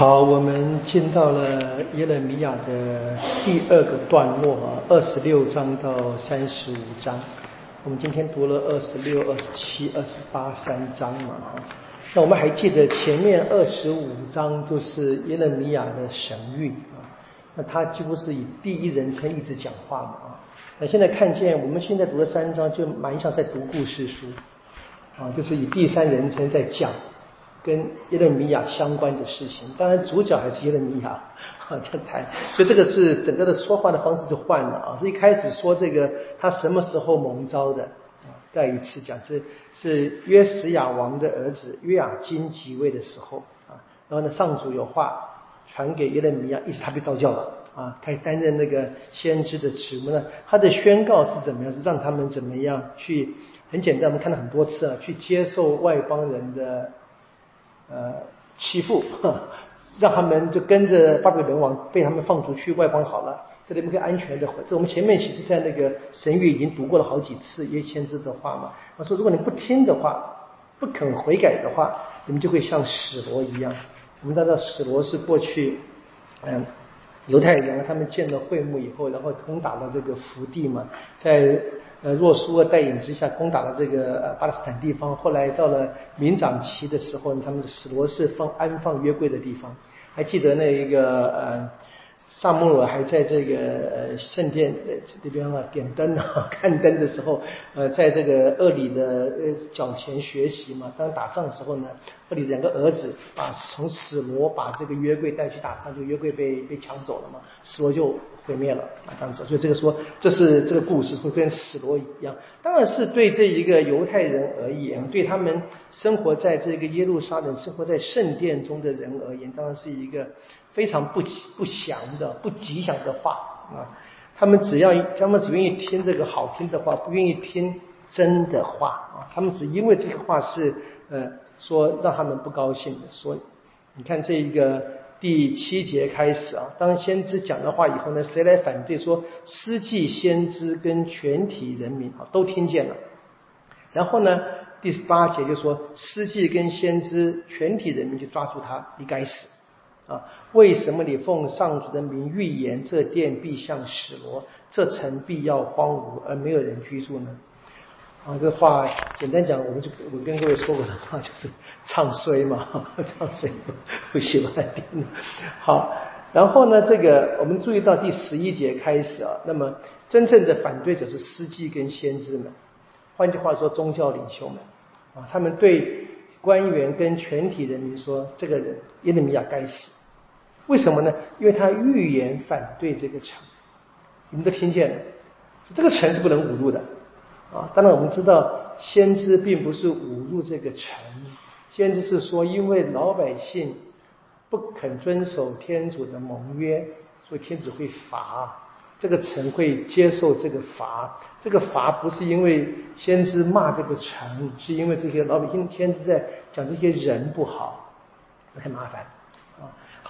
好，我们进到了耶勒米亚的第二个段落啊，二十六章到三十五章。我们今天读了二十六、二十七、二十八三章嘛哈。那我们还记得前面二十五章都是耶勒米亚的神谕啊，那他几乎是以第一人称一直讲话嘛啊。那现在看见我们现在读的三章就蛮像在读故事书啊，就是以第三人称在讲。跟耶勒米亚相关的事情，当然主角还是耶勒米亚啊在谈，所以这个是整个的说话的方式就换了啊。一开始说这个他什么时候蒙召的啊，再一次讲是是约什亚王的儿子约雅金即位的时候啊，然后呢上主有话传给耶勒米亚，意思他被召叫了啊，他担任那个先知的职务呢。他的宣告是怎么样？是让他们怎么样去？很简单，我们看了很多次啊，去接受外邦人的。呃，欺负，让他们就跟着巴比伦王被他们放出去外邦好了，这里面可以安全的。这我们前面其实在那个神谕已经读过了好几次耶先知的话嘛。他说，如果你不听的话，不肯悔改的话，你们就会像死罗一样。我们知道死罗是过去，嗯，犹太人他们建了会幕以后，然后攻打了这个福地嘛，在。呃，若苏的带领之下攻打了这个呃巴勒斯坦地方，后来到了明长期的时候，他们史罗是放安放约柜的地方，还记得那一个呃。萨穆尔还在这个呃圣殿呃这边啊点灯啊 看灯的时候，呃在这个厄里的呃脚前学习嘛。当打仗的时候呢，厄里两个儿子把从史罗把这个约柜带去打仗，就约柜被被抢走了嘛，史罗就毁灭了啊这样子。所以这个说这是这个故事会跟史罗一样，当然是对这一个犹太人而言，对他们生活在这个耶路撒冷、生活在圣殿中的人而言，当然是一个。非常不不祥的、不吉祥的话啊！他们只要他们只愿意听这个好听的话，不愿意听真的话啊！他们只因为这个话是呃说让他们不高兴的。所以你看这一个第七节开始啊，当先知讲的话以后呢，谁来反对？说司祭先知跟全体人民啊都听见了。然后呢，第八节就说司祭跟先知全体人民就抓住他，你该死。啊，为什么你奉上主的名预言这殿必向死罗，这城必要荒芜而没有人居住呢？啊，这话简单讲，我们就我跟各位说过的话 就是唱衰嘛，唱衰不喜欢听。好，然后呢，这个我们注意到第十一节开始啊，那么真正的反对者是司机跟先知们，换句话说，宗教领袖们啊，他们对官员跟全体人民说，这个人耶利米亚该死。为什么呢？因为他预言反对这个城，你们都听见了，这个城是不能侮辱的啊！当然我们知道，先知并不是侮辱这个城，先知是说，因为老百姓不肯遵守天主的盟约，所以天主会罚这个城，会接受这个罚。这个罚不是因为先知骂这个城，是因为这些老百姓天知在讲这些人不好，那很麻烦。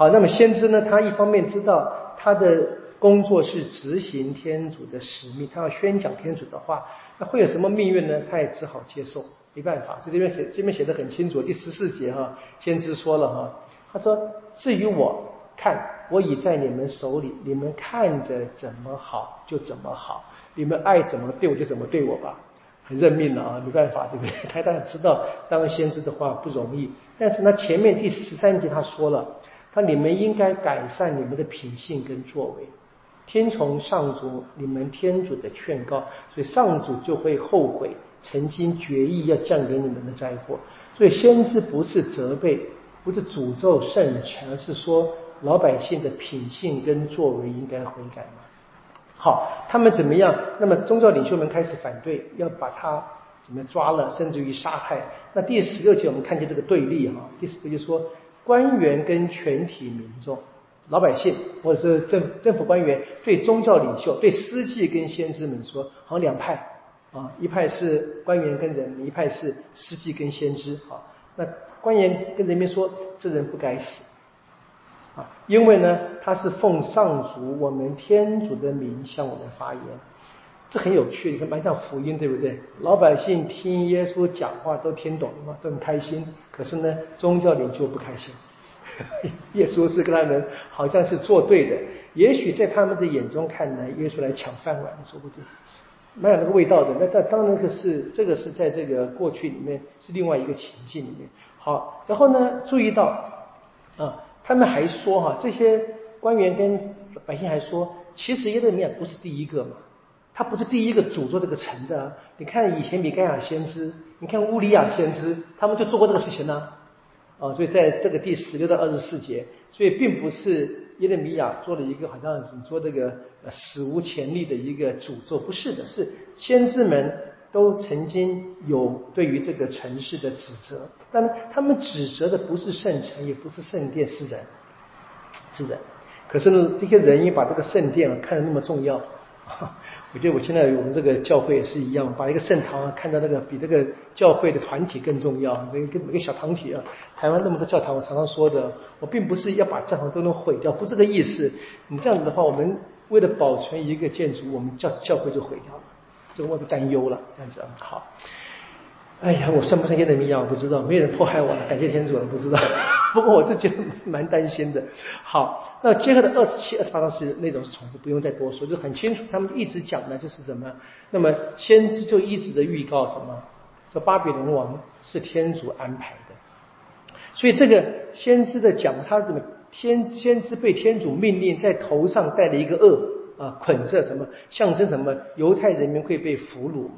好，那么先知呢？他一方面知道他的工作是执行天主的使命，他要宣讲天主的话，那会有什么命运呢？他也只好接受，没办法。所以这边写这边写的很清楚，第十四节哈，先知说了哈，他说：“至于我看，我已在你们手里，你们看着怎么好就怎么好，你们爱怎么对我就怎么对我吧。”很认命了啊，没办法，对不对？他当然知道当先知的话不容易，但是呢，前面第十三节他说了。他你们应该改善你们的品性跟作为，听从上主你们天主的劝告，所以上主就会后悔曾经决意要降给你们的灾祸。所以先知不是责备，不是诅咒圣臣，而是说老百姓的品性跟作为应该悔改嘛。好，他们怎么样？那么宗教领袖们开始反对，要把他怎么抓了，甚至于杀害。那第十六节我们看见这个对立哈，第十六节说。官员跟全体民众、老百姓，或者是政政府官员，对宗教领袖、对司祭跟先知们说，好两派啊，一派是官员跟人，一派是司祭跟先知。好，那官员跟人民说，这人不该死啊，因为呢，他是奉上主我们天主的名向我们发言。这很有趣，你看蛮像福音，对不对？老百姓听耶稣讲话都听懂了嘛，都很开心。可是呢，宗教领袖不开心，耶稣是跟他们好像是作对的。也许在他们的眼中看来，耶稣来抢饭碗，说不定蛮有那个味道的。那这当然可是这个是在这个过去里面是另外一个情境里面。好，然后呢，注意到啊，他们还说哈，这些官员跟百姓还说，其实耶利米亚不是第一个嘛，他不是第一个诅咒这个城的。你看以前米盖亚先知，你看乌里亚先知，他们就做过这个事情呢。啊，所以在这个第十六到二十四节，所以并不是耶利米亚做了一个好像是说这个史无前例的一个诅咒，不是的，是先知们都曾经有对于这个城市的指责，但他们指责的不是圣城，也不是圣殿，是人，是人。可是呢，这些人也把这个圣殿看得那么重要。我觉得我现在我们这个教会也是一样，把一个圣堂啊看到那个比这个教会的团体更重要。这个跟每个小团体啊，台湾那么多教堂，我常常说的，我并不是要把教堂都能毁掉，不这个意思。你这样子的话，我们为了保存一个建筑，我们教教会就毁掉了，这个我就担忧了。这样子啊，好。哎呀，我算不算耶利米亚？我不知道，没有人迫害我了，感谢天主了，不知道。不过我是觉得蛮担心的。好，那接下来的二十七、二十八章是内容是重复，不用再多说，就很清楚。他们一直讲的就是什么？那么先知就一直的预告什么？说巴比伦王是天主安排的。所以这个先知的讲，他怎么天先知被天主命令在头上戴了一个恶啊，捆着什么，象征什么？犹太人民会被俘虏？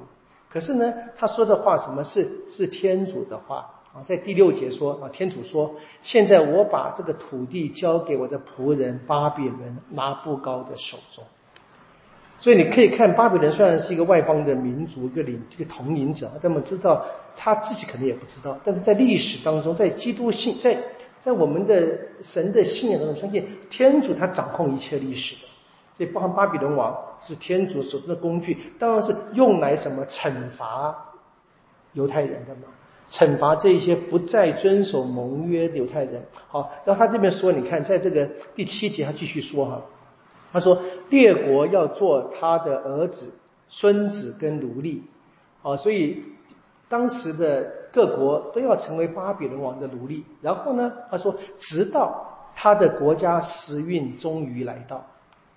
可是呢，他说的话什么是是天主的话啊？在第六节说啊，天主说：“现在我把这个土地交给我的仆人巴比伦拿布高的手中。”所以你可以看，巴比伦虽然是一个外邦的民族，一个领这个统领者，那么知道他自己肯定也不知道。但是在历史当中，在基督信在在我们的神的信仰当中，相信天主他掌控一切历史的。所以，包含巴比伦王是天主所中的工具，当然是用来什么惩罚犹太人的嘛？惩罚这些不再遵守盟约的犹太人。好，然后他这边说，你看，在这个第七节，他继续说哈，他说列国要做他的儿子、孙子跟奴隶。啊，所以当时的各国都要成为巴比伦王的奴隶。然后呢，他说，直到他的国家时运终于来到。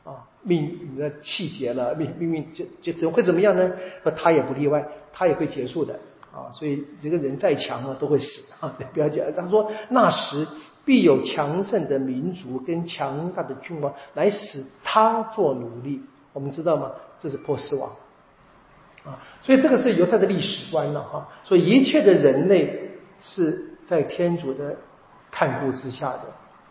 啊，命你的气节了，命命运就就怎会怎么样呢？说他也不例外，他也会结束的啊。所以这个人再强啊，都会死啊。不要讲，他说那时必有强盛的民族跟强大的君王来使他做奴隶。我们知道吗？这是波斯王啊。所以这个是犹太的历史观了哈。所以一切的人类是在天主的看顾之下的。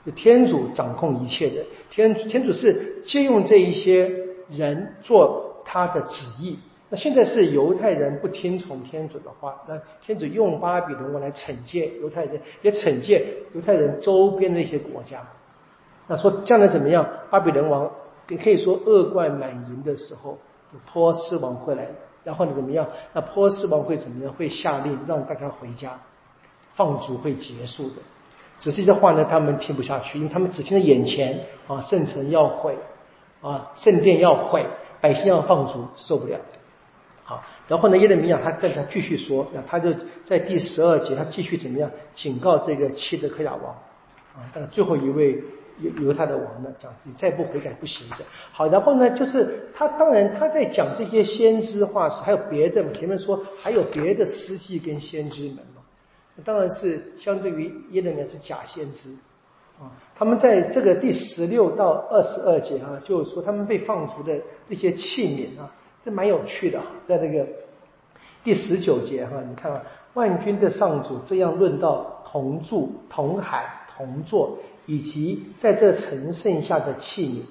是天主掌控一切的，天天主是借用这一些人做他的旨意。那现在是犹太人不听从天主的话，那天主用巴比伦王来惩戒犹太人，也惩戒犹太人周边的一些国家。那说将来怎么样？巴比伦王也可以说恶贯满盈的时候，波斯王会来，然后呢怎么样？那波斯王会怎么样？会下令让大家回家，放逐会结束的。只是这话呢，他们听不下去，因为他们只听在眼前啊，圣城要毁啊，圣殿要毁，百姓要放逐，受不了。好，然后呢，耶利米亚他跟他继续说，那他就在第十二节，他继续怎么样警告这个七德克亚王啊，但最后一位犹犹太的王呢，讲你再不悔改不行的。好，然后呢，就是他当然他在讲这些先知话时，还有别的，前面说还有别的司机跟先知们嘛。当然是相对于耶利米是假先知啊，他们在这个第十六到二十二节啊，就是说他们被放逐的这些器皿啊，这蛮有趣的。在这个第十九节哈，你看啊，万军的上主这样论到同住、同海、同坐，以及在这城剩下的器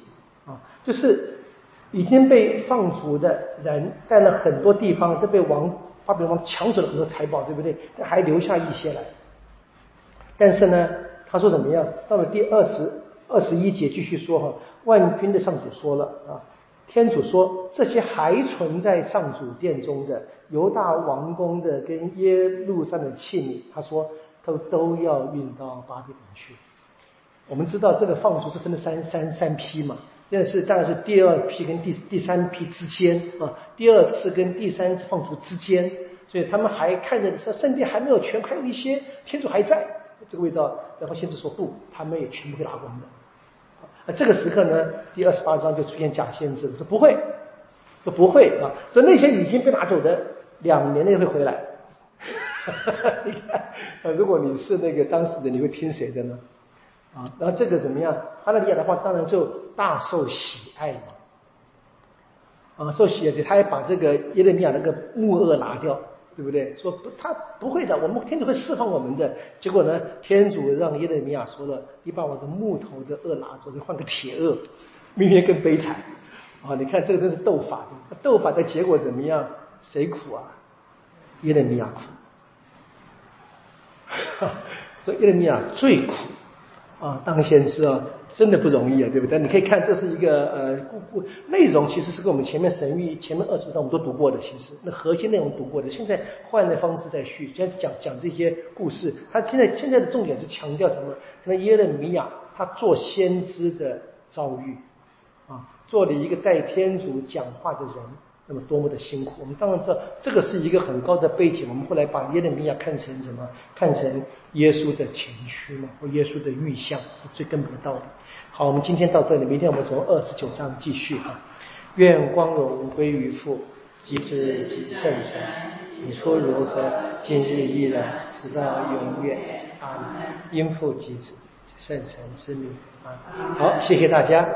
皿啊，就是已经被放逐的人，在了很多地方都被王。巴比伦王抢走了很多财宝，对不对？还留下一些来。但是呢，他说怎么样？到了第二十二十一节继续说哈，万军的上主说了啊，天主说这些还存在上主殿中的犹大王宫的跟耶路上的器皿，他说都都要运到巴比伦去。我们知道这个放逐是分了三三三批嘛。这是大概是第二批跟第第三批之间啊，第二次跟第三次放逐之间，所以他们还看着说圣殿还没有全，还有一些天主还在，这个味道，然后先知说不，他们也全部会拿光的。啊，这个时刻呢，第二十八章就出现假先知，说不会，说不会啊，说那些已经被拿走的，两年内会回来。你看，如果你是那个当时的，你会听谁的呢？啊，然后这个怎么样？哈利路亚的话，当然就大受喜爱嘛。啊，受喜爱，他也把这个耶利米亚那个木轭拿掉。对不对？说不，他不会的，我们天主会释放我们的。结果呢，天主让耶利米亚说了：“你把我的木头的恶拿走，你换个铁恶，明天更悲惨。”啊，你看这个真是斗法，斗法的结果怎么样？谁苦啊？耶勒米亚苦。所以耶利米亚最苦啊，当先知啊。真的不容易啊，对不对？你可以看，这是一个呃故故内容，其实是跟我们前面神谕前面二十章我们都读过的，其实那核心内容读过的，现在换的方式在续，现在讲讲这些故事。他现在现在的重点是强调什么？那耶勒米亚他做先知的遭遇啊，做了一个带天主讲话的人。多么的辛苦，我们当然知道这个是一个很高的背景。我们后来把耶利米亚看成什么？看成耶稣的前驱嘛，或耶稣的预象，是最根本的道理。好，我们今天到这里，明天我们从二十九章继续哈。愿光荣归于父，及子及圣神，起初如何，今日依然，直到永远。啊，因父及子，圣神之名啊。好，谢谢大家。